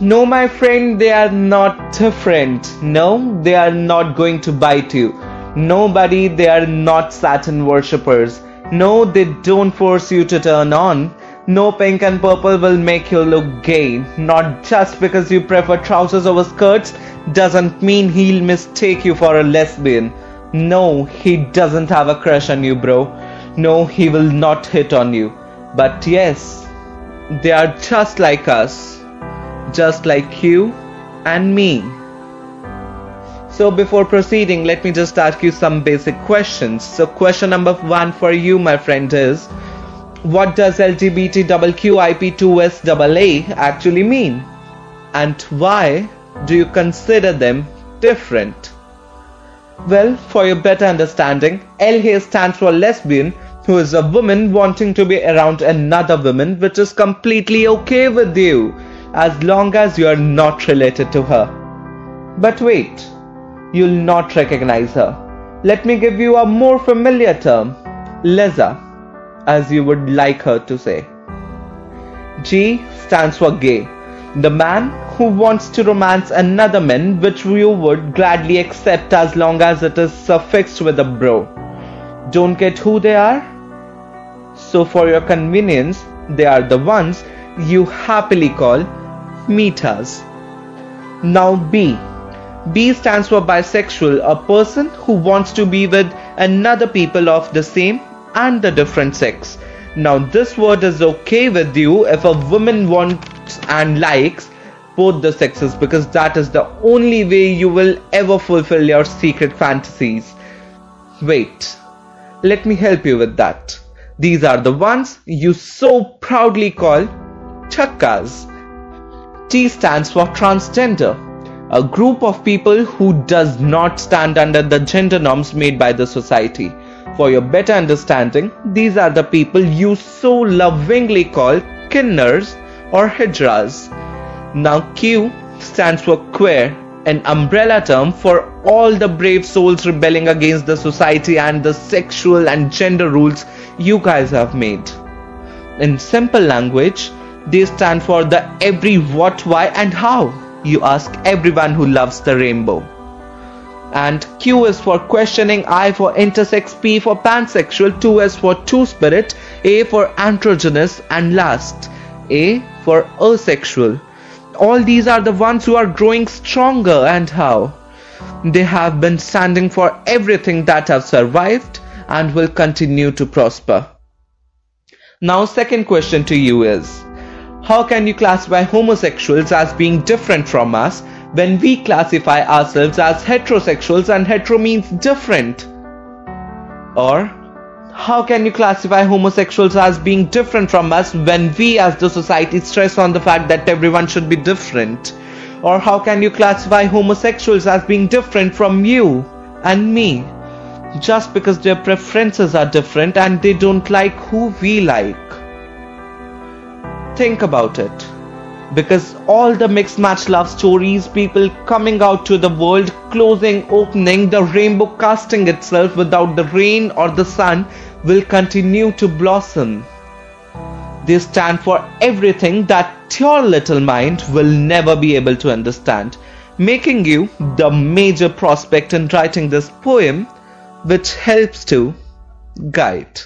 No, my friend, they are not different. No, they are not going to bite you. Nobody, they are not Satan worshippers. No, they don't force you to turn on. No pink and purple will make you look gay. Not just because you prefer trousers over skirts doesn't mean he'll mistake you for a lesbian. No, he doesn't have a crush on you, bro. No, he will not hit on you. But yes, they are just like us. Just like you and me. So before proceeding, let me just ask you some basic questions. So question number one for you, my friend, is what does LGBTQIP2SAA actually mean? And why do you consider them different? Well, for your better understanding, L here stands for lesbian, who is a woman wanting to be around another woman, which is completely okay with you, as long as you are not related to her. But wait, you'll not recognize her. Let me give you a more familiar term, Leza, as you would like her to say. G stands for gay, the man who wants to romance another man, which you would gladly accept as long as it is suffixed with a bro. Don't get who they are? So, for your convenience, they are the ones you happily call meetas. Now, B. B stands for bisexual, a person who wants to be with another people of the same and the different sex. Now, this word is okay with you if a woman wants and likes both the sexes because that is the only way you will ever fulfill your secret fantasies. Wait, let me help you with that. These are the ones you so proudly call chakkas. T stands for transgender, a group of people who does not stand under the gender norms made by the society. For your better understanding, these are the people you so lovingly call kinners or hijras. Now Q stands for queer, an umbrella term for all the brave souls rebelling against the society and the sexual and gender rules you guys have made. In simple language, they stand for the every what, why, and how. You ask everyone who loves the rainbow. And Q is for questioning, I for intersex, P for pansexual, 2 is for two spirit, A for androgynous, and last, A for asexual all these are the ones who are growing stronger and how they have been standing for everything that have survived and will continue to prosper now second question to you is how can you classify homosexuals as being different from us when we classify ourselves as heterosexuals and hetero means different or how can you classify homosexuals as being different from us when we as the society stress on the fact that everyone should be different? Or how can you classify homosexuals as being different from you and me? Just because their preferences are different and they don't like who we like. Think about it because all the mixed match love stories, people coming out to the world, closing, opening, the rainbow casting itself without the rain or the sun will continue to blossom. They stand for everything that your little mind will never be able to understand, making you the major prospect in writing this poem, which helps to guide.